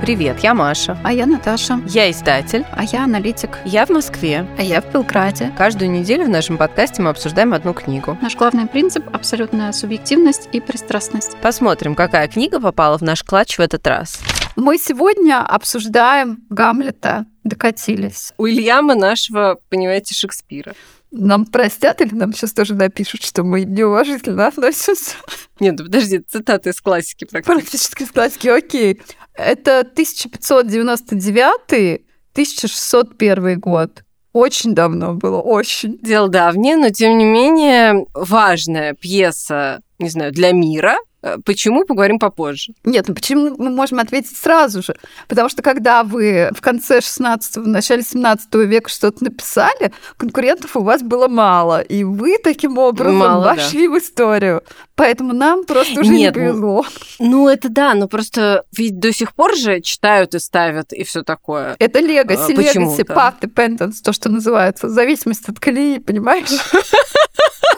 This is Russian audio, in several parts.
Привет, я Маша. А я Наташа. Я издатель. А я аналитик. Я в Москве. А я в Белграде. Каждую неделю в нашем подкасте мы обсуждаем одну книгу. Наш главный принцип – абсолютная субъективность и пристрастность. Посмотрим, какая книга попала в наш клатч в этот раз. Мы сегодня обсуждаем Гамлета. Докатились. Уильяма нашего, понимаете, Шекспира. Нам простят или нам сейчас тоже напишут, что мы неуважительно относимся? Нет, ну подожди, цитаты из классики практически. Практически из классики, окей. Это 1599-1601 год. Очень давно было, очень. Дело давнее, но тем не менее важная пьеса, не знаю, для мира, почему, поговорим попозже. Нет, ну почему мы можем ответить сразу же? Потому что когда вы в конце 16-го, в начале 17 века что-то написали, конкурентов у вас было мало, и вы таким образом мало, вошли да. в историю. Поэтому нам просто уже Нет, не ну, повезло. Ну, это да, но просто ведь до сих пор же читают и ставят и все такое. Это легаси, легаси, path dependence, то, что называется, зависимость от колеи, понимаешь?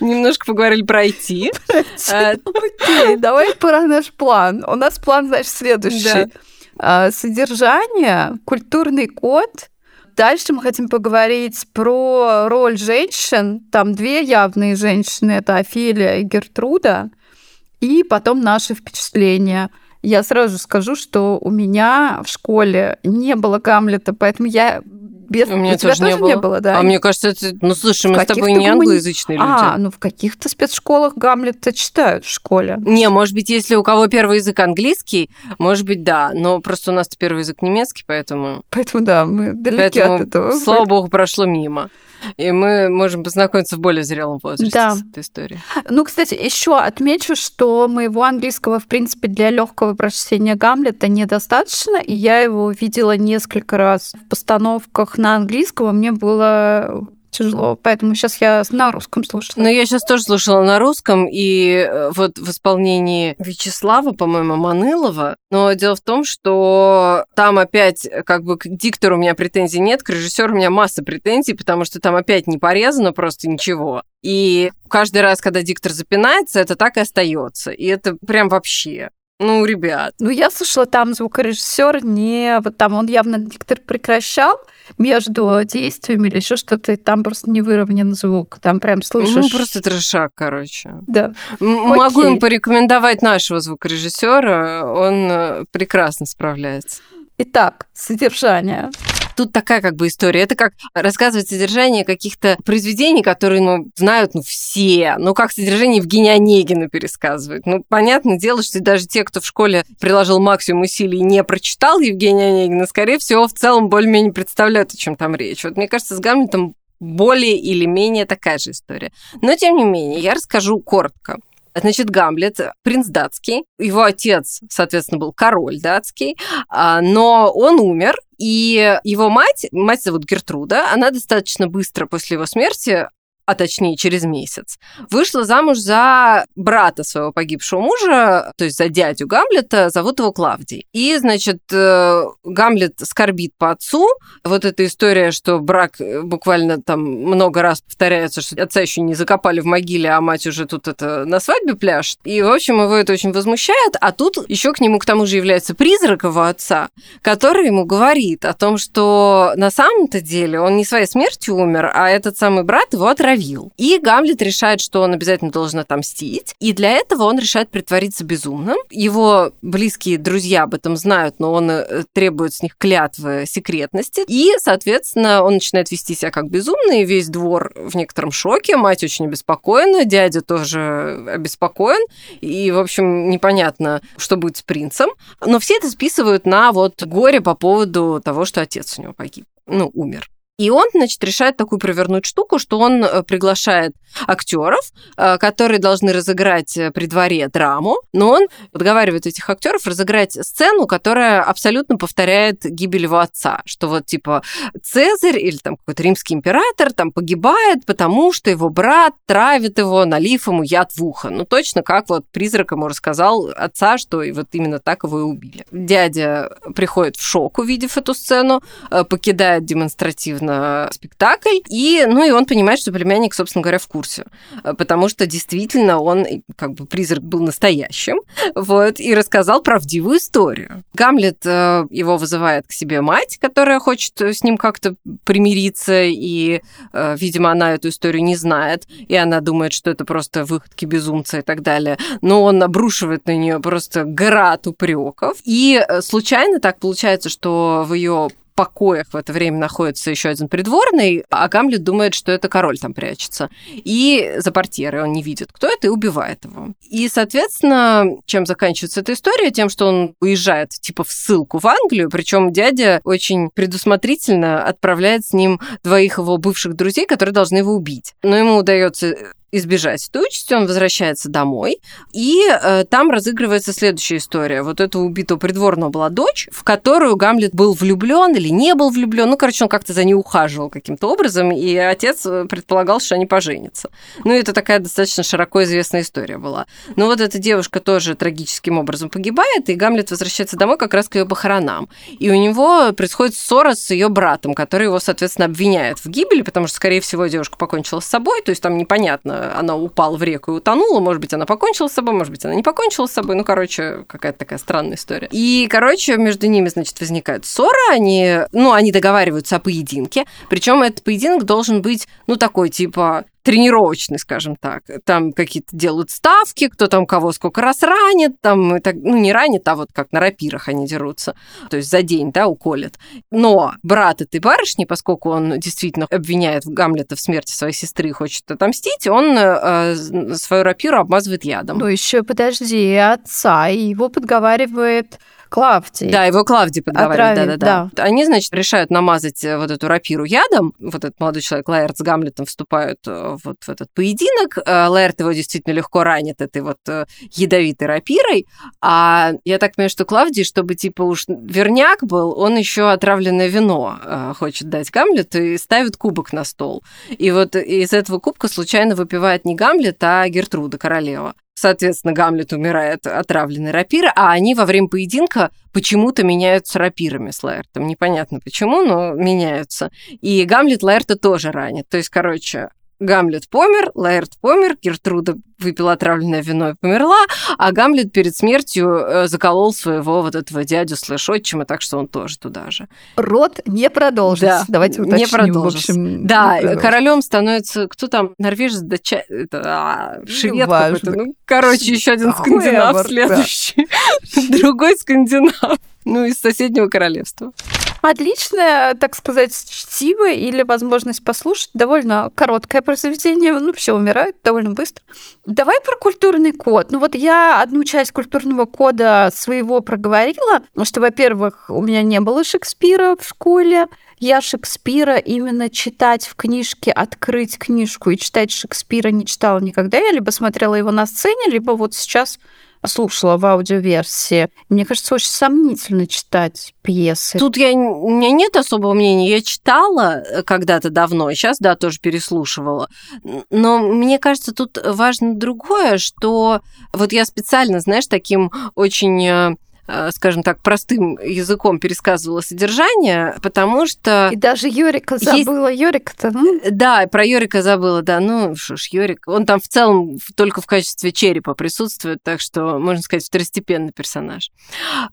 Немножко поговорили про IT. А, окей, давай про наш план. У нас план, значит, следующий. А, содержание, культурный код. Дальше мы хотим поговорить про роль женщин. Там две явные женщины. Это Офелия и Гертруда. И потом наши впечатления. Я сразу скажу, что у меня в школе не было Гамлета, поэтому я без... У меня тоже, тоже не, было. не было, да. А мне кажется, это... Ну, слушай, мы с тобой не англоязычные люди. А, ну в каких-то спецшколах Гамлета читают в школе. Не, может быть, если у кого первый язык английский, может быть, да. Но просто у нас первый язык немецкий, поэтому... Поэтому, да, мы далеки поэтому, от этого. слава богу, прошло мимо. И мы можем познакомиться в более зрелом возрасте да. с этой историей. Ну, кстати, еще отмечу, что моего английского, в принципе, для легкого прочтения Гамлета недостаточно, и я его видела несколько раз в постановках на английском, мне было тяжело, поэтому сейчас я на русском слушаю. Но я сейчас тоже слушала на русском, и э, вот в исполнении Вячеслава, по-моему, Манылова, но дело в том, что там опять как бы к диктору у меня претензий нет, к режиссеру у меня масса претензий, потому что там опять не порезано просто ничего. И каждый раз, когда диктор запинается, это так и остается. И это прям вообще. Ну, ребят. Ну, я слышала, там звукорежиссер не... Вот там он явно диктор прекращал между действиями или еще что-то, и там просто не выровнен звук. Там прям слышишь... Ну, просто трешак, короче. Да. Могу Окей. им порекомендовать нашего звукорежиссера, он э, прекрасно справляется. Итак, содержание. Тут такая как бы история. Это как рассказывать содержание каких-то произведений, которые ну, знают ну, все. Ну, как содержание Евгения Онегина пересказывает. Ну, понятное дело, что даже те, кто в школе приложил максимум усилий и не прочитал Евгения Онегина, скорее всего, в целом более-менее представляют, о чем там речь. Вот мне кажется, с Гамлетом более или менее такая же история. Но, тем не менее, я расскажу коротко. Значит, Гамлет, принц датский, его отец, соответственно, был король датский, а, но он умер, и его мать, мать зовут Гертруда, она достаточно быстро после его смерти а точнее через месяц, вышла замуж за брата своего погибшего мужа, то есть за дядю Гамлета, зовут его Клавдий. И, значит, э, Гамлет скорбит по отцу. Вот эта история, что брак э, буквально там много раз повторяется, что отца еще не закопали в могиле, а мать уже тут это на свадьбе пляшет. И, в общем, его это очень возмущает. А тут еще к нему к тому же является призрак его отца, который ему говорит о том, что на самом-то деле он не своей смертью умер, а этот самый брат его отравил отравил. И Гамлет решает, что он обязательно должен отомстить. И для этого он решает притвориться безумным. Его близкие друзья об этом знают, но он э, требует с них клятвы секретности. И, соответственно, он начинает вести себя как безумный. Весь двор в некотором шоке. Мать очень обеспокоена, дядя тоже обеспокоен. И, в общем, непонятно, что будет с принцем. Но все это списывают на вот горе по поводу того, что отец у него погиб ну, умер. И он, значит, решает такую провернуть штуку, что он э, приглашает актеров, э, которые должны разыграть э, при дворе драму, но он подговаривает этих актеров разыграть сцену, которая абсолютно повторяет гибель его отца, что вот типа Цезарь или там какой-то римский император там погибает, потому что его брат травит его, налив ему яд в ухо. Ну точно как вот призрак ему рассказал отца, что и вот именно так его и убили. Дядя приходит в шок, увидев эту сцену, покидает демонстративно спектакль, и, ну, и он понимает, что племянник, собственно говоря, в курсе курсе, потому что действительно он, как бы призрак был настоящим, вот, и рассказал правдивую историю. Гамлет, э, его вызывает к себе мать, которая хочет с ним как-то примириться, и, э, видимо, она эту историю не знает, и она думает, что это просто выходки безумца и так далее. Но он обрушивает на нее просто град упреков. И э, случайно так получается, что в ее покоях в это время находится еще один придворный, а Гамлет думает, что это король там прячется. И за портьерой он не видит, кто это, и убивает его. И, соответственно, чем заканчивается эта история? Тем, что он уезжает типа в ссылку в Англию, причем дядя очень предусмотрительно отправляет с ним двоих его бывших друзей, которые должны его убить. Но ему удается избежать этой участи, он возвращается домой, и э, там разыгрывается следующая история. Вот этого убитого придворного была дочь, в которую Гамлет был влюблен или не был влюблен. Ну, короче, он как-то за ней ухаживал каким-то образом, и отец э, предполагал, что они поженятся. Ну, это такая достаточно широко известная история была. Но вот эта девушка тоже трагическим образом погибает, и Гамлет возвращается домой как раз к ее похоронам. И у него происходит ссора с ее братом, который его, соответственно, обвиняет в гибели, потому что, скорее всего, девушка покончила с собой, то есть там непонятно, она упала в реку и утонула, может быть, она покончила с собой, может быть, она не покончила с собой, ну, короче, какая-то такая странная история. И, короче, между ними, значит, возникает ссора, они, ну, они договариваются о поединке, причем этот поединок должен быть, ну, такой, типа, тренировочный, скажем так. Там какие-то делают ставки, кто там кого сколько раз ранит, там, и так, ну, не ранит, а вот как на рапирах они дерутся. То есть за день, да, уколят. Но брат этой барышни, поскольку он действительно обвиняет Гамлета в смерти своей сестры и хочет отомстить, он э, свою рапиру обмазывает ядом. Ну, еще подожди, отца, его подговаривает Клавдий. Да, его Клавдий подговаривает, да-да-да. Да. Они, значит, решают намазать э, вот эту рапиру ядом. Вот этот молодой человек, Лаэрт с Гамлетом, вступают э, вот в этот поединок. Э, Лаэрт его действительно легко ранит этой вот ядовитой рапирой. А я так понимаю, что Клавдий, чтобы типа уж верняк был, он еще отравленное вино хочет дать Гамлету и ставит кубок на стол. И вот из этого кубка случайно выпивает не Гамлет, а Гертруда, королева. Соответственно, Гамлет умирает отравленной рапирой, а они во время поединка почему-то меняются рапирами с Лаэртом. Непонятно почему, но меняются. И Гамлет Лаэрта тоже ранит. То есть, короче, Гамлет помер, Лаэрт помер, Гертруда выпила отравленное вино и померла, а Гамлет перед смертью э, заколол своего вот этого дядю слэш отчима, так что он тоже туда же. Род не продолжится. Да, Давайте уточним. Не продолжится. В общем, да, королем становится кто там? Норвежец, да, ча... это, а, швед какой-то. Ну, короче, еще один скандинав следующий. Другой скандинав. Ну, из соседнего королевства. Отличное, так сказать, чтиво или возможность послушать. Довольно короткое произведение. Ну, все умирают довольно быстро. Давай про культурный код. Ну, вот я одну часть культурного кода своего проговорила, что, во-первых, у меня не было Шекспира в школе. Я Шекспира именно читать в книжке, открыть книжку и читать Шекспира не читала никогда. Я либо смотрела его на сцене, либо вот сейчас слушала в аудиоверсии. Мне кажется, очень сомнительно читать пьесы. Тут я, у меня нет особого мнения. Я читала э, когда-то давно, сейчас, да, тоже переслушивала. Но мне кажется, тут важно другое, что вот я специально, знаешь, таким очень Э, скажем так, простым языком пересказывала содержание, потому что... И даже Йорика забыла. Есть... Йорика-то, ну? Да, про Йорика забыла, да. Ну, что ж, Йорик, он там в целом только в качестве черепа присутствует, так что, можно сказать, второстепенный персонаж.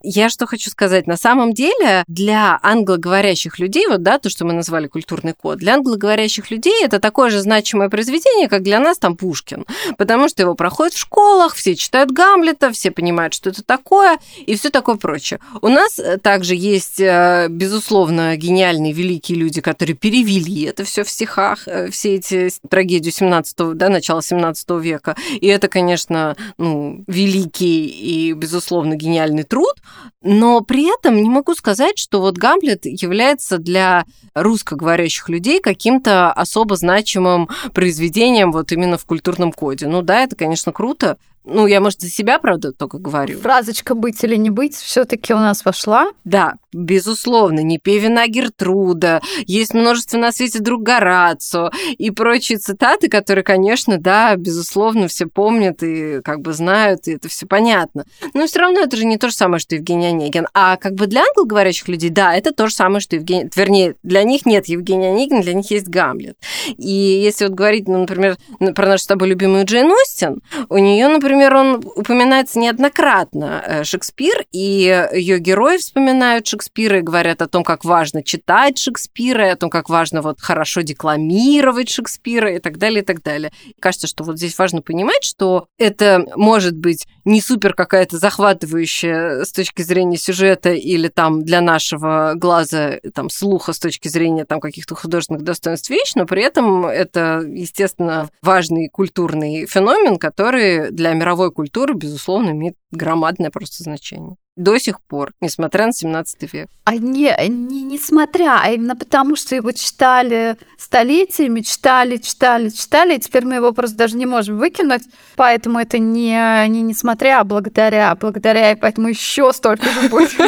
Я что хочу сказать. На самом деле, для англоговорящих людей, вот, да, то, что мы назвали культурный код, для англоговорящих людей это такое же значимое произведение, как для нас там Пушкин, потому что его проходят в школах, все читают Гамлета, все понимают, что это такое, и все такое прочее. У нас э, также есть, э, безусловно, гениальные великие люди, которые перевели это все в стихах, э, все эти трагедии 17 да, начала 17 века. И это, конечно, ну, великий и, безусловно, гениальный труд, но при этом не могу сказать, что вот Гамлет является для русскоговорящих людей каким-то особо значимым произведением вот именно в культурном коде. Ну да, это, конечно, круто, Ну, я, может, за себя, правда, только говорю. Фразочка «быть или не быть» все таки у нас вошла. Да, безусловно, не пей вина Гертруда, есть множество на свете друг Горацо и прочие цитаты, которые, конечно, да, безусловно, все помнят и как бы знают, и это все понятно. Но все равно это же не то же самое, что Евгений Онегин. А как бы для англоговорящих людей, да, это то же самое, что Евгений... Вернее, для них нет Евгения Онегина, для них есть Гамлет. И если вот говорить, ну, например, про нашу с тобой любимую Джейн Остин, у нее, например, он упоминается неоднократно э, Шекспир, и ее герои вспоминают Шекспира и говорят о том, как важно читать Шекспира, и о том, как важно вот хорошо декламировать Шекспира и так далее, и так далее. Кажется, что вот здесь важно понимать, что это может быть не супер какая-то захватывающая с точки зрения сюжета или там для нашего глаза, там, слуха с точки зрения там каких-то художественных достоинств вещь, но при этом это, естественно, важный культурный феномен, который для мировой культуры, безусловно, имеет громадное просто значение до сих пор, несмотря на 17 век. А не, не несмотря, а именно потому, что его читали столетиями, читали, читали, читали, и теперь мы его просто даже не можем выкинуть, поэтому это не, не несмотря, а благодаря, благодаря, и поэтому еще столько же будет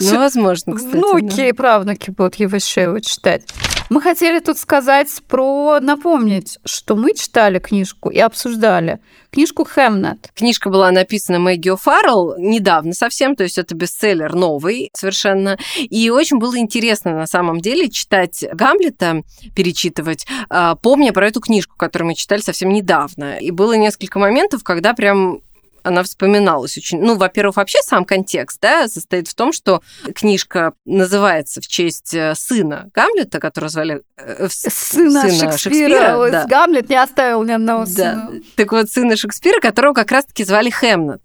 Ну, возможно, кстати. Внуки и правнуки будут его еще читать. Мы хотели тут сказать про, напомнить, что мы читали книжку и обсуждали книжку Хемнет. Книжка была написана Мэгги О'Фаррелл недавно совсем, то есть это бестселлер новый совершенно. И очень было интересно на самом деле читать Гамлета, перечитывать, а, помня про эту книжку, которую мы читали совсем недавно. И было несколько моментов, когда прям она вспоминалась очень. Ну, во-первых, вообще сам контекст, да, состоит в том, что книжка называется в честь э, сына Гамлета, которого звали э, сына, сына Шекспира. Шекспира да. Гамлет не оставил ни одного да. сына. Так вот, сына Шекспира, которого как раз-таки звали Хемнет.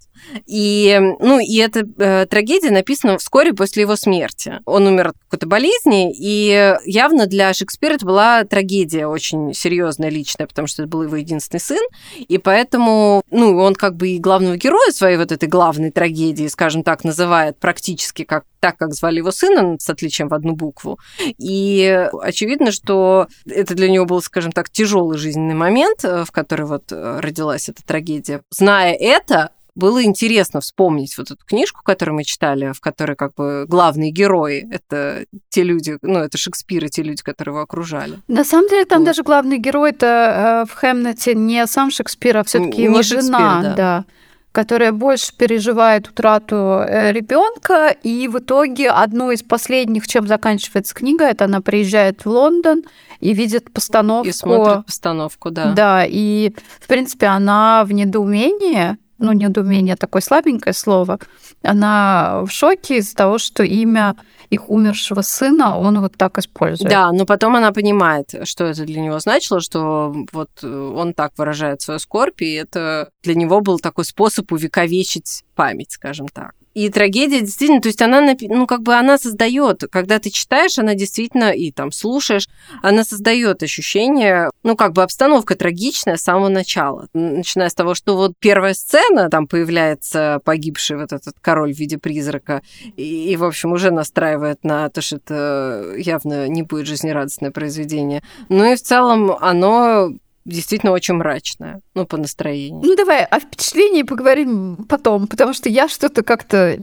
И, ну, и эта э, трагедия написана вскоре после его смерти. Он умер от какой-то болезни, и явно для Шекспира это была трагедия очень серьезная личная, потому что это был его единственный сын, и поэтому, ну, он как бы и главного героя своей вот этой главной трагедии, скажем так, называет практически как так, как звали его сына, с отличием в одну букву. И очевидно, что это для него был, скажем так, тяжелый жизненный момент, э, в который вот э, родилась эта трагедия. Зная это, было интересно вспомнить вот эту книжку, которую мы читали, в которой как бы главные герои — это те люди, ну, это Шекспир и те люди, которые его окружали. На самом деле там вот. даже главный герой это э, в Хемнете не сам Шекспир, а все таки его Шекспир, жена, да. да которая больше переживает утрату э, ребенка, и в итоге одно из последних, чем заканчивается книга, это она приезжает в Лондон и видит постановку. И смотрит постановку, да. Да, и, в принципе, она в недоумении, ну, недоумение такое слабенькое слово, она в шоке из-за того, что имя их умершего сына он вот так использует. Да, но потом она понимает, что это для него значило, что вот он так выражает свою скорбь, и это для него был такой способ увековечить память, скажем так. И трагедия действительно, то есть она, ну, как бы она создает, когда ты читаешь, она действительно, и там слушаешь, она создает ощущение, ну, как бы обстановка трагичная с самого начала. Начиная с того, что вот первая сцена, там появляется погибший вот этот король в виде призрака, и, и в общем, уже настраивает на то, что это явно не будет жизнерадостное произведение. Ну и в целом оно действительно очень мрачная, ну, по настроению. Ну, давай о впечатлении поговорим потом, потому что я что-то как-то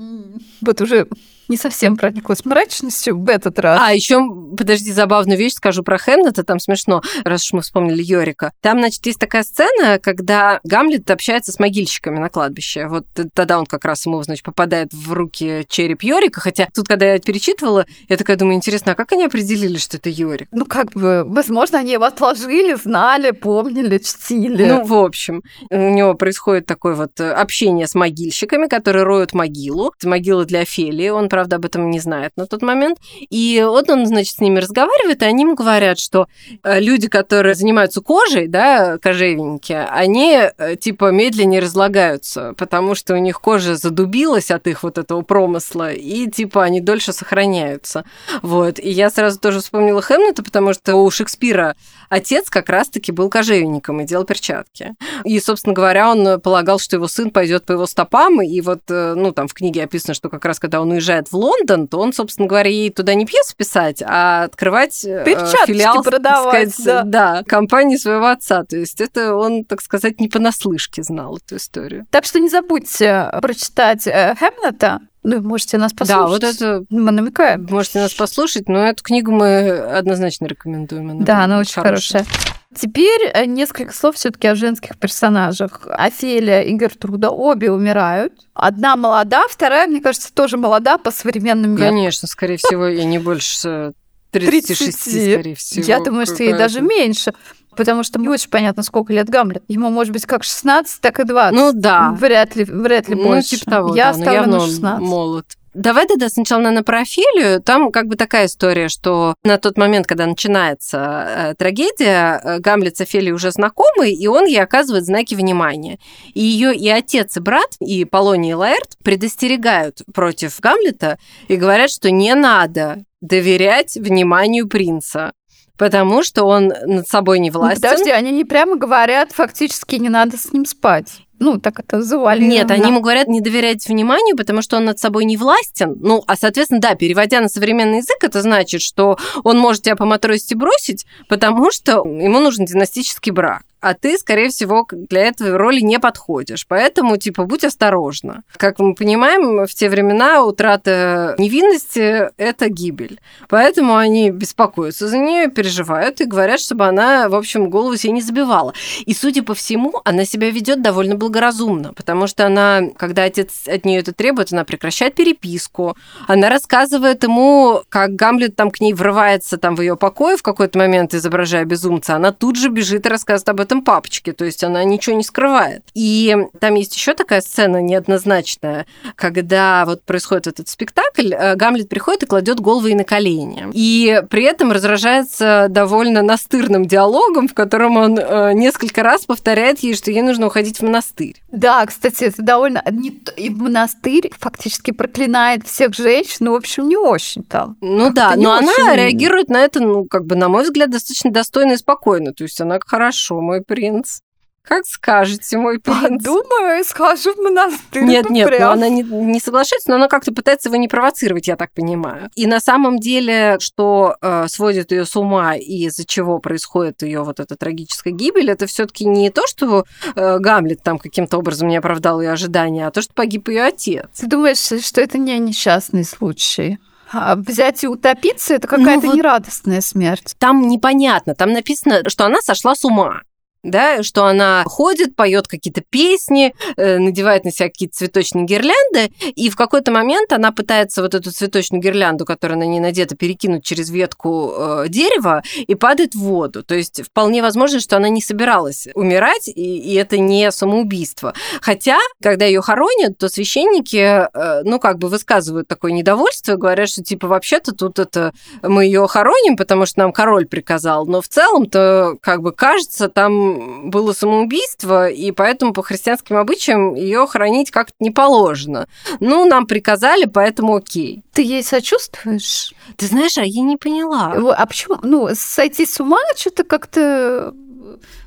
вот уже не совсем прониклась мрачностью в этот раз. А еще, подожди, забавную вещь скажу про Хэмнета, там смешно, раз уж мы вспомнили Йорика. Там, значит, есть такая сцена, когда Гамлет общается с могильщиками на кладбище. Вот тогда он как раз ему, значит, попадает в руки череп Йорика, хотя тут, когда я перечитывала, я такая думаю, интересно, а как они определили, что это Йорик? Ну, как бы, возможно, они его отложили, знали, помнили, чтили. Ну, в общем, у него происходит такое вот общение с могильщиками, которые роют могилу. Это могила для Офелии, он правда, об этом не знает на тот момент. И вот он, значит, с ними разговаривает, и они ему говорят, что э, люди, которые занимаются кожей, да, кожевенники, они э, типа медленнее разлагаются, потому что у них кожа задубилась от их вот этого промысла, и типа они дольше сохраняются. Вот. И я сразу тоже вспомнила Хэмнета, потому что у Шекспира отец как раз-таки был кожевенником и делал перчатки. И, собственно говоря, он полагал, что его сын пойдет по его стопам, и вот, э, ну, там в книге описано, что как раз когда он уезжает в Лондон, то он, собственно говоря, ей туда не пьесу писать, а открывать э, Перчаточки филиал, продавать, сказать, да. да, компании своего отца. То есть это он, так сказать, не понаслышке знал эту историю. Так что не забудьте прочитать э, Хэмлета, ну, можете нас послушать. Да, вот это... Мы намекаем. Можете нас послушать, но эту книгу мы однозначно рекомендуем. Она да, она очень хорошая. хорошая. Теперь э, несколько слов все-таки о женских персонажах. Офелия и Гертруда обе умирают. Одна молода, вторая, мне кажется, тоже молода по современным меркам. Конечно, скорее всего, и не больше 36, 30. скорее всего. Я думаю, что ей даже меньше. Потому что не очень понятно, сколько лет Гамлет. Ему может быть как 16, так и 20. Ну да. Вряд ли, вряд ли ну, больше. типа того, Я да, ставлю на 16. молод. Давай тогда сначала на профилию. Там как бы такая история, что на тот момент, когда начинается э, трагедия, э, Гамлет с Офелией уже знакомы, и он ей оказывает знаки внимания. И ее и отец, и брат, и Полоний и Лаэрт предостерегают против Гамлета и говорят, что не надо доверять вниманию принца потому что он над собой не властен. Ну, подожди, они не прямо говорят, фактически не надо с ним спать. Ну, так это завуалировано. Нет, они ему говорят не доверять вниманию, потому что он над собой не властен. Ну, а, соответственно, да, переводя на современный язык, это значит, что он может тебя по матрости бросить, потому что ему нужен династический брак а ты, скорее всего, для этой роли не подходишь. Поэтому, типа, будь осторожна. Как мы понимаем, в те времена утрата невинности – это гибель. Поэтому они беспокоятся за нее, переживают и говорят, чтобы она, в общем, голову себе не забивала. И, судя по всему, она себя ведет довольно благоразумно, потому что она, когда отец от нее это требует, она прекращает переписку, она рассказывает ему, как Гамлет там к ней врывается там в ее покое в какой-то момент, изображая безумца, она тут же бежит и рассказывает об этом папочке, то есть она ничего не скрывает. И там есть еще такая сцена неоднозначная, когда вот происходит этот спектакль, э, Гамлет приходит и кладет голову ей на колени. И при этом разражается довольно настырным диалогом, в котором он э, несколько раз повторяет ей, что ей нужно уходить в монастырь. Да, кстати, это довольно... И монастырь фактически проклинает всех женщин, ну, в общем, не очень там. Ну да, но она реагирует на это, ну, как бы, на мой взгляд, достаточно достойно и спокойно. То есть она хорошо, мой принц. Как скажете, мой принц. Думаю, схожу в монастырь. Нет, нет, но она не, не соглашается, но она как-то пытается его не провоцировать, я так понимаю. И на самом деле, что э, сводит ее с ума и из-за чего происходит ее вот эта трагическая гибель, это все-таки не то, что э, Гамлет там каким-то образом не оправдал ее ожидания, а то, что погиб ее отец. Ты думаешь, что это не несчастный случай? А взять и утопиться это какая-то ну, вот нерадостная смерть. Там непонятно. Там написано, что она сошла с ума да, что она ходит, поет какие-то песни, э, надевает на себя какие-то цветочные гирлянды, и в какой-то момент она пытается вот эту цветочную гирлянду, которая на ней надета, перекинуть через ветку э, дерева и падает в воду. То есть вполне возможно, что она не собиралась умирать, и, и это не самоубийство. Хотя, когда ее хоронят, то священники, э, ну, как бы высказывают такое недовольство, говорят, что типа вообще-то тут это мы ее хороним, потому что нам король приказал, но в целом-то как бы кажется там было самоубийство, и поэтому по христианским обычаям ее хранить как-то не положено. Ну, нам приказали, поэтому окей. Ты ей сочувствуешь? Ты знаешь, а я не поняла. А почему? Ну, сойти с ума что-то как-то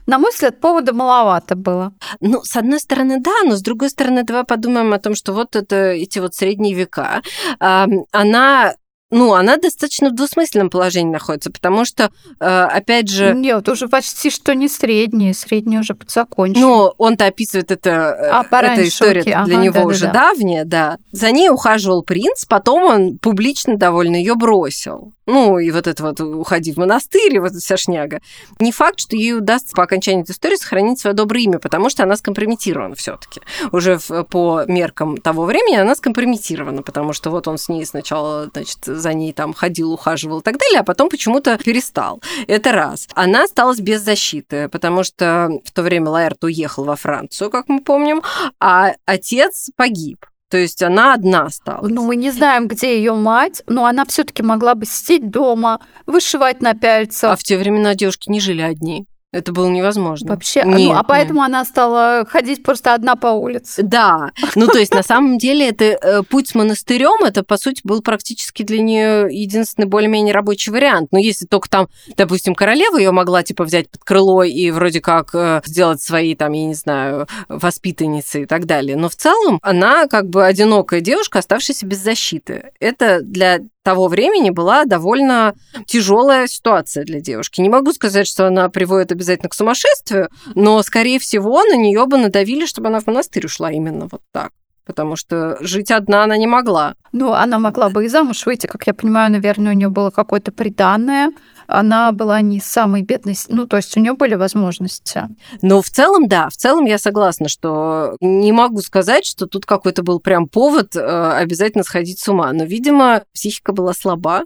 на мой взгляд, повода маловато было. Ну, с одной стороны, да, но с другой стороны, давай подумаем о том, что вот это эти вот средние века. Она ну, она достаточно в двусмысленном положении находится, потому что, э, опять же... Нет, уже почти что не средняя, средняя уже подзакончена. Ну, он-то описывает это, э, а, эта история окей. для ага, него да, уже да, давняя, да. За ней ухаживал принц, потом он публично довольно ее бросил. Ну, и вот это вот уходи в монастырь, и вот вся шняга. Не факт, что ей удастся по окончании этой истории сохранить свое доброе имя, потому что она скомпрометирована все таки Уже по меркам того времени она скомпрометирована, потому что вот он с ней сначала, значит, за ней там ходил, ухаживал и так далее, а потом почему-то перестал. Это раз. Она осталась без защиты, потому что в то время Лаэрт уехал во Францию, как мы помним, а отец погиб. То есть она одна осталась. Ну, мы не знаем, где ее мать, но она все-таки могла бы сидеть дома, вышивать на пяльцах. А в те времена девушки не жили одни. Это было невозможно. Вообще, нет, ну, а поэтому нет. она стала ходить просто одна по улице. Да, ну то есть на самом деле это э, путь с монастырем, это по сути был практически для нее единственный более-менее рабочий вариант. Ну если только там, допустим, королева ее могла типа взять под крыло и вроде как э, сделать свои там, я не знаю, воспитанницы и так далее. Но в целом она как бы одинокая девушка, оставшаяся без защиты. Это для того времени была довольно тяжелая ситуация для девушки. Не могу сказать, что она приводит обязательно к сумасшествию, но, скорее всего, на нее бы надавили, чтобы она в монастырь ушла именно вот так потому что жить одна она не могла. Ну, она могла бы и замуж выйти, как я понимаю, наверное, у нее было какое-то приданное, она была не самой бедной, ну, то есть у нее были возможности. Ну, в целом, да, в целом я согласна, что не могу сказать, что тут какой-то был прям повод э, обязательно сходить с ума, но, видимо, психика была слаба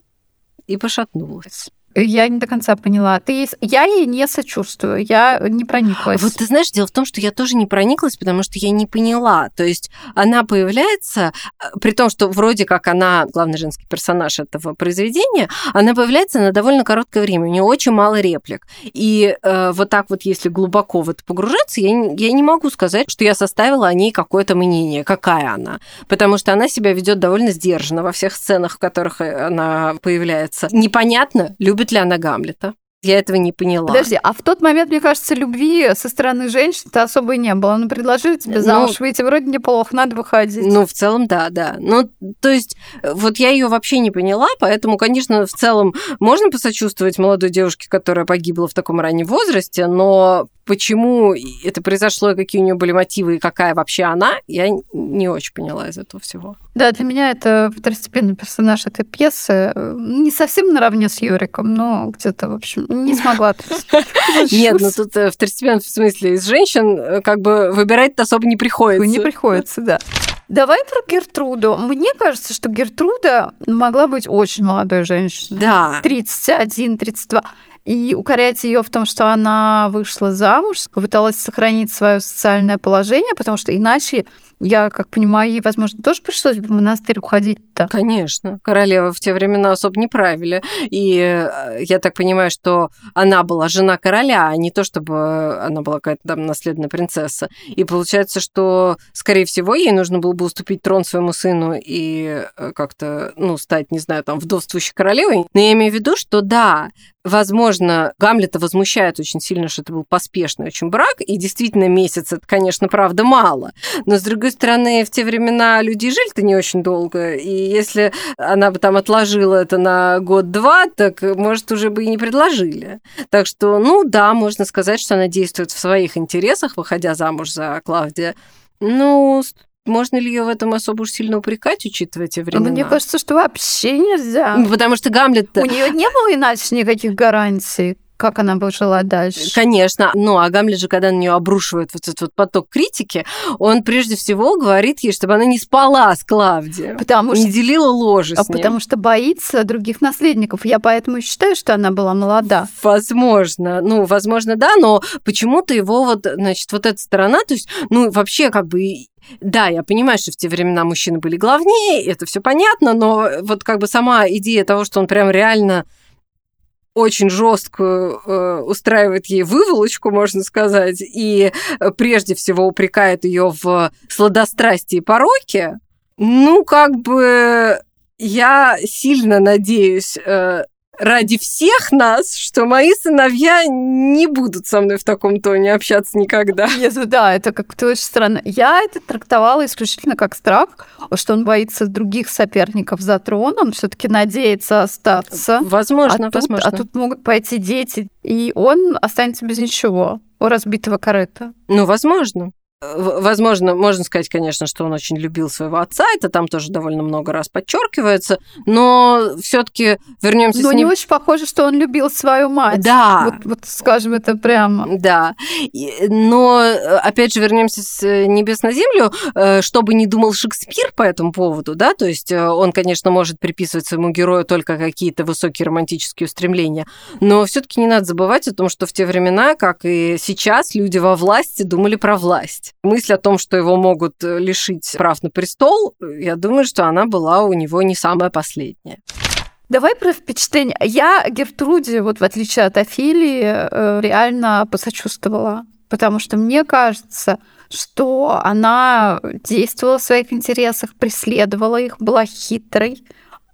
и пошатнулась. Я не до конца поняла. Ты, я ей не сочувствую, я не прониклась. Вот ты знаешь, дело в том, что я тоже не прониклась, потому что я не поняла. То есть она появляется, э, при том, что вроде как она главный женский персонаж этого произведения, она появляется на довольно короткое время, у нее очень мало реплик. И э, вот так вот, если глубоко в это погружаться, я, я не могу сказать, что я составила о ней какое-то мнение, какая она. Потому что она себя ведет довольно сдержанно во всех сценах, в которых э, она появляется. Непонятно, любит любит ли она Гамлета. Я этого не поняла. Подожди, а в тот момент, мне кажется, любви со стороны женщин-то особо и не было. Он предложил тебе ну, замуж ну, выйти, вроде неплохо, надо выходить. Ну, в целом, да, да. Ну, то есть, вот я ее вообще не поняла, поэтому, конечно, в целом можно посочувствовать молодой девушке, которая погибла в таком раннем возрасте, но почему это произошло, и какие у нее были мотивы, и какая вообще она, я не очень поняла из этого всего. Да, для меня это второстепенный персонаж этой пьесы. Не совсем наравне с Юриком, но где-то, в общем, не смогла. Нет, ну тут э, второстепенный в смысле из женщин э, как бы выбирать-то особо не приходится. Не приходится, да. Давай про Гертруду. Мне кажется, что Гертруда могла быть очень молодой женщиной. Да. 31, 32 и укорять ее в том, что она вышла замуж, пыталась сохранить свое социальное положение, потому что иначе я, как понимаю, ей, возможно, тоже пришлось в монастырь уходить-то. Конечно. Королева в те времена особо не правили. И э, я так понимаю, что она была жена короля, а не то, чтобы она была какая-то там наследная принцесса. И получается, что, скорее всего, ей нужно было бы уступить трон своему сыну и э, как-то, ну, стать, не знаю, там, вдовствующей королевой. Но я имею в виду, что да, возможно, Гамлета возмущает очень сильно, что это был поспешный очень брак, и действительно месяц это, конечно, правда мало. Но, с другой стороны, в те времена люди жили-то не очень долго, и если она бы там отложила это на год-два, так, может, уже бы и не предложили. Так что, ну да, можно сказать, что она действует в своих интересах, выходя замуж за Клавдия. Ну, можно ли ее в этом особо уж сильно упрекать, учитывая те времена? Мне кажется, что вообще нельзя. Потому что Гамлет... У нее не было иначе никаких гарантий как она бы жила дальше. Конечно. Ну, а Гамлет же, когда на нее обрушивает вот этот вот поток критики, он прежде всего говорит ей, чтобы она не спала с Клавдией, потому не делила ложе а Потому что боится других наследников. Я поэтому считаю, что она была молода. Возможно. Ну, возможно, да, но почему-то его вот, значит, вот эта сторона, то есть, ну, вообще как бы да, я понимаю, что в те времена мужчины были главнее, это все понятно, но вот как бы сама идея того, что он прям реально очень жесткую э, устраивает ей выволочку, можно сказать, и э, прежде всего упрекает ее в сладострастии и пороке, ну, как бы я сильно надеюсь э, ради всех нас, что мои сыновья не будут со мной в таком тоне общаться никогда. Нет, да, это как-то очень странно. Я это трактовала исключительно как страх, что он боится других соперников за трон, он все таки надеется остаться. Возможно, а возможно. Тут, а тут могут пойти дети, и он останется без ничего у разбитого корыта. Ну, возможно. Возможно, можно сказать, конечно, что он очень любил своего отца, это там тоже довольно много раз подчеркивается, но все-таки вернемся. Но с ним... не очень похоже, что он любил свою мать. Да. Вот, вот скажем это прямо. Да. Но опять же вернемся с небес на землю, э, чтобы не думал Шекспир по этому поводу, да, то есть э, он, конечно, может приписывать своему герою только какие-то высокие романтические устремления, но все-таки не надо забывать о том, что в те времена, как и сейчас, люди во власти думали про власть мысль о том, что его могут э, лишить прав на престол, я думаю, что она была у него не самая последняя. Давай про впечатление. Я Гертруде, вот в отличие от Офелии, э, реально посочувствовала, потому что мне кажется, что она действовала в своих интересах, преследовала их, была хитрой,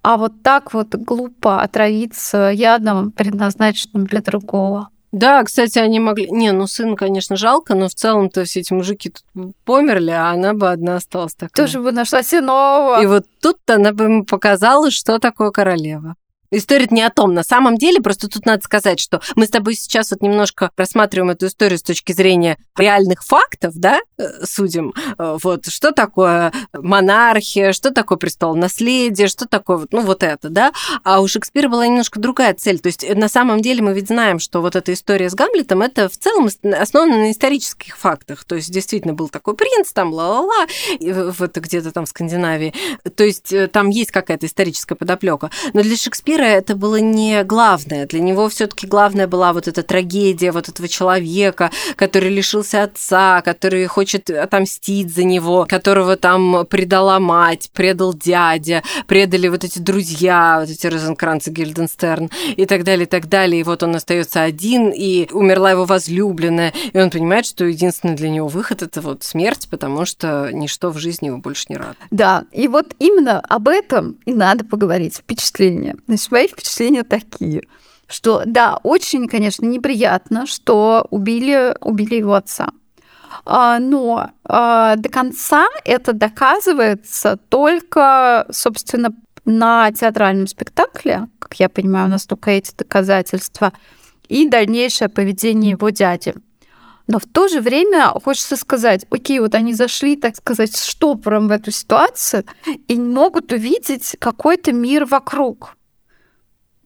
а вот так вот глупо отравиться ядом, предназначенным для другого. Да, кстати, они могли... Не, ну сын, конечно, жалко, но в целом-то все эти мужики тут померли, а она бы одна осталась такая. Тоже бы нашла иного. И вот тут-то она бы ему показала, что такое королева. История не о том. На самом деле, просто тут надо сказать, что мы с тобой сейчас вот немножко рассматриваем эту историю с точки зрения реальных фактов, да, э, судим. Э, вот что такое монархия, что такое престол наследия, что такое вот, ну, вот это, да. А у Шекспира была немножко другая цель. То есть э, на самом деле мы ведь знаем, что вот эта история с Гамлетом, это в целом основана на исторических фактах. То есть действительно был такой принц, там ла-ла-ла, вот где-то там в Скандинавии. То есть там есть какая-то историческая подоплека. Но для Шекспира мира это было не главное. Для него все-таки главная была вот эта трагедия вот этого человека, который лишился отца, который хочет отомстить за него, которого там предала мать, предал дядя, предали вот эти друзья, вот эти Розенкранц и Гильденстерн и так далее, и так далее. И вот он остается один, и умерла его возлюбленная, и он понимает, что единственный для него выход это вот смерть, потому что ничто в жизни его больше не рад. Да, и вот именно об этом и надо поговорить, впечатление. Значит, мои впечатления такие, что да, очень, конечно, неприятно, что убили, убили его отца. А, но а, до конца это доказывается только, собственно, на театральном спектакле, как я понимаю, у нас только эти доказательства, и дальнейшее поведение его дяди. Но в то же время хочется сказать, окей, вот они зашли, так сказать, штопором в эту ситуацию и не могут увидеть какой-то мир вокруг.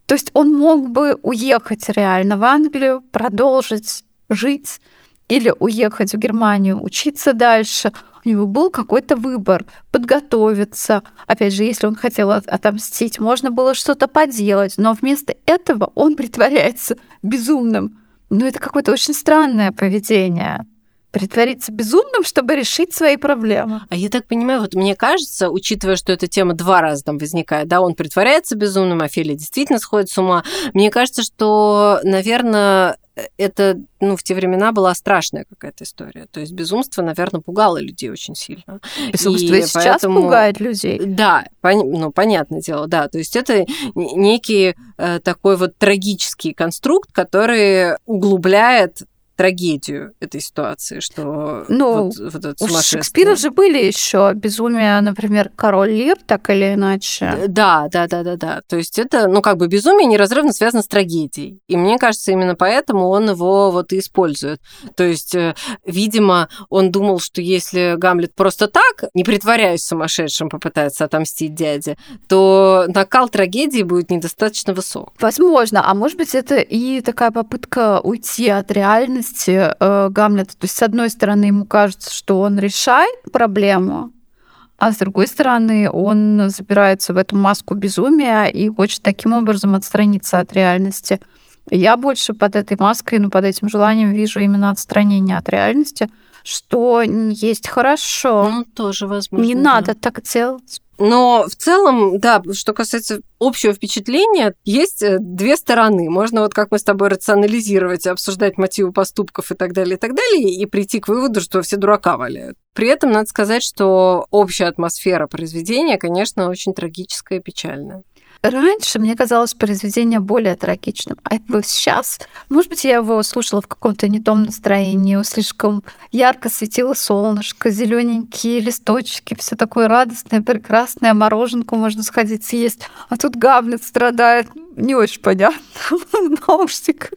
То есть он мог бы уехать реально в Англию, продолжить жить или уехать в Германию, учиться дальше. У него был какой-то выбор, подготовиться. Опять же, если он хотел отомстить, можно было что-то поделать, но вместо этого он притворяется безумным. Ну, это какое-то очень странное поведение притвориться безумным, чтобы решить свои проблемы. А я так понимаю, вот мне кажется, учитывая, что эта тема два раза там возникает, да, он притворяется безумным, а Филя действительно сходит с ума, мне кажется, что, наверное, это, ну, в те времена была страшная какая-то история. То есть безумство, наверное, пугало людей очень сильно. Безумство и, и сейчас поэтому... пугает людей. Да, пон... ну, понятное дело, да. То есть это некий э, такой вот трагический конструкт, который углубляет трагедию этой ситуации, что ну, вот, вот это у Шекспира же были еще безумия, например, король Лир, так или иначе. Да, да, да, да, да. То есть это, ну, как бы безумие неразрывно связано с трагедией. И мне кажется, именно поэтому он его вот и использует. То есть, э, видимо, он думал, что если Гамлет просто так, не притворяясь сумасшедшим, попытается отомстить дяде, то накал трагедии будет недостаточно высок. Возможно. А может быть, это и такая попытка уйти от реальности реальности э, Гамлета. То есть, с одной стороны, ему кажется, что он решает проблему, а с другой стороны, он забирается в эту маску безумия и хочет таким образом отстраниться от реальности. Я больше под этой маской, ну, под этим желанием вижу именно отстранение от реальности, что есть хорошо. Ну, тоже возможно. Не да. надо так делать. Но в целом, да, что касается общего впечатления, есть э, две стороны. Можно вот как мы с тобой рационализировать, обсуждать мотивы поступков и так далее, и так далее, и прийти к выводу, что все дурака валяют. При этом надо сказать, что общая атмосфера произведения, конечно, очень трагическая и печальная. Раньше мне казалось произведение более трагичным, а это сейчас. Может быть, я его слушала в каком-то не том настроении, слишком ярко светило солнышко, зелененькие листочки, все такое радостное, прекрасное, мороженку можно сходить съесть. А тут Гамлет страдает. Не очень понятно в наушниках.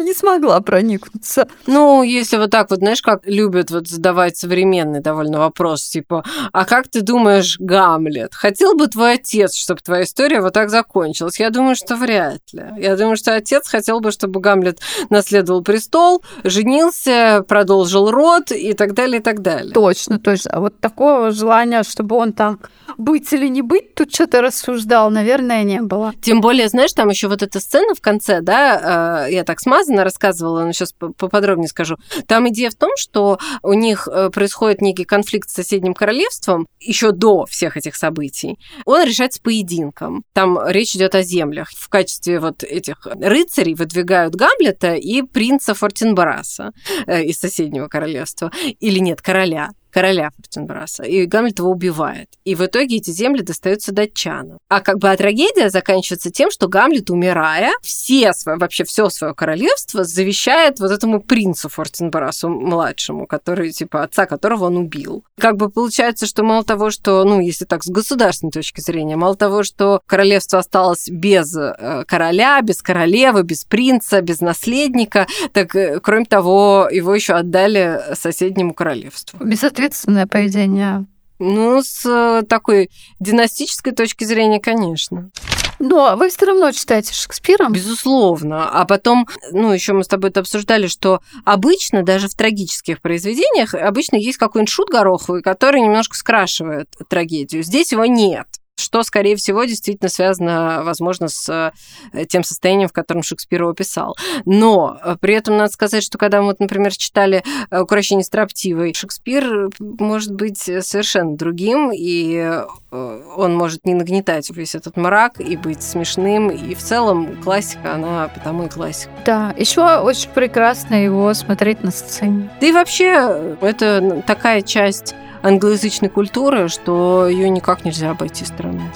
Не смогла проникнуться. Ну, если вот так вот, знаешь, как любят вот задавать современный довольно вопрос, типа, а как ты думаешь, Гамлет, хотел бы твой отец, чтобы твоя история вот так закончилась? Я думаю, что вряд ли. Я думаю, что отец хотел бы, чтобы Гамлет наследовал престол, женился, продолжил род и так далее, и так далее. Точно, точно. А вот такого желания, чтобы он там быть или не быть, тут что-то рассуждал, наверное, не было. Тем более, знаешь, там еще вот эта сцена в конце, да, э, я так смазанно рассказывала, но сейчас поподробнее скажу. Там идея в том, что у них э, происходит некий конфликт с соседним королевством еще до всех этих событий. Он решается поединком. Там речь идет о землях. В качестве вот этих рыцарей выдвигают Гамлета и принца Фортенбраса э, из соседнего королевства. Или нет, короля короля Фортенбраса, и Гамлет его убивает. И в итоге эти земли достаются датчанам. А как бы а трагедия заканчивается тем, что Гамлет, умирая, все свое, вообще все свое королевство завещает вот этому принцу Фортенбрасу младшему, который, типа, отца которого он убил. Как бы получается, что мало того, что, ну, если так, с государственной точки зрения, мало того, что королевство осталось без э, короля, без королевы, без принца, без наследника, так, э, кроме того, его еще отдали соседнему королевству. Без ответственное поведение. Ну, с э, такой династической точки зрения, конечно. Но вы все равно читаете Шекспира? Безусловно. А потом, ну, еще мы с тобой это обсуждали, что обычно, даже в трагических произведениях, обычно есть какой-нибудь шут гороховый, который немножко скрашивает трагедию. Здесь его нет что, скорее всего, действительно связано, возможно, с э, тем состоянием, в котором Шекспир его писал. Но э, при этом надо сказать, что когда мы, вот, например, читали э, «Укрощение строптивой», Шекспир может быть совершенно другим, и он может не нагнетать весь этот мрак и быть смешным, и в целом классика, она потому и классика. Да, еще очень прекрасно его смотреть на сцене. Да и вообще, это такая часть англоязычной культуры, что ее никак нельзя обойти стороной.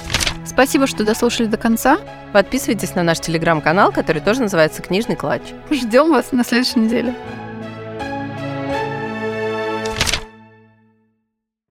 Спасибо, что дослушали до конца. Подписывайтесь на наш телеграм-канал, который тоже называется «Книжный клатч». Ждем вас на следующей неделе.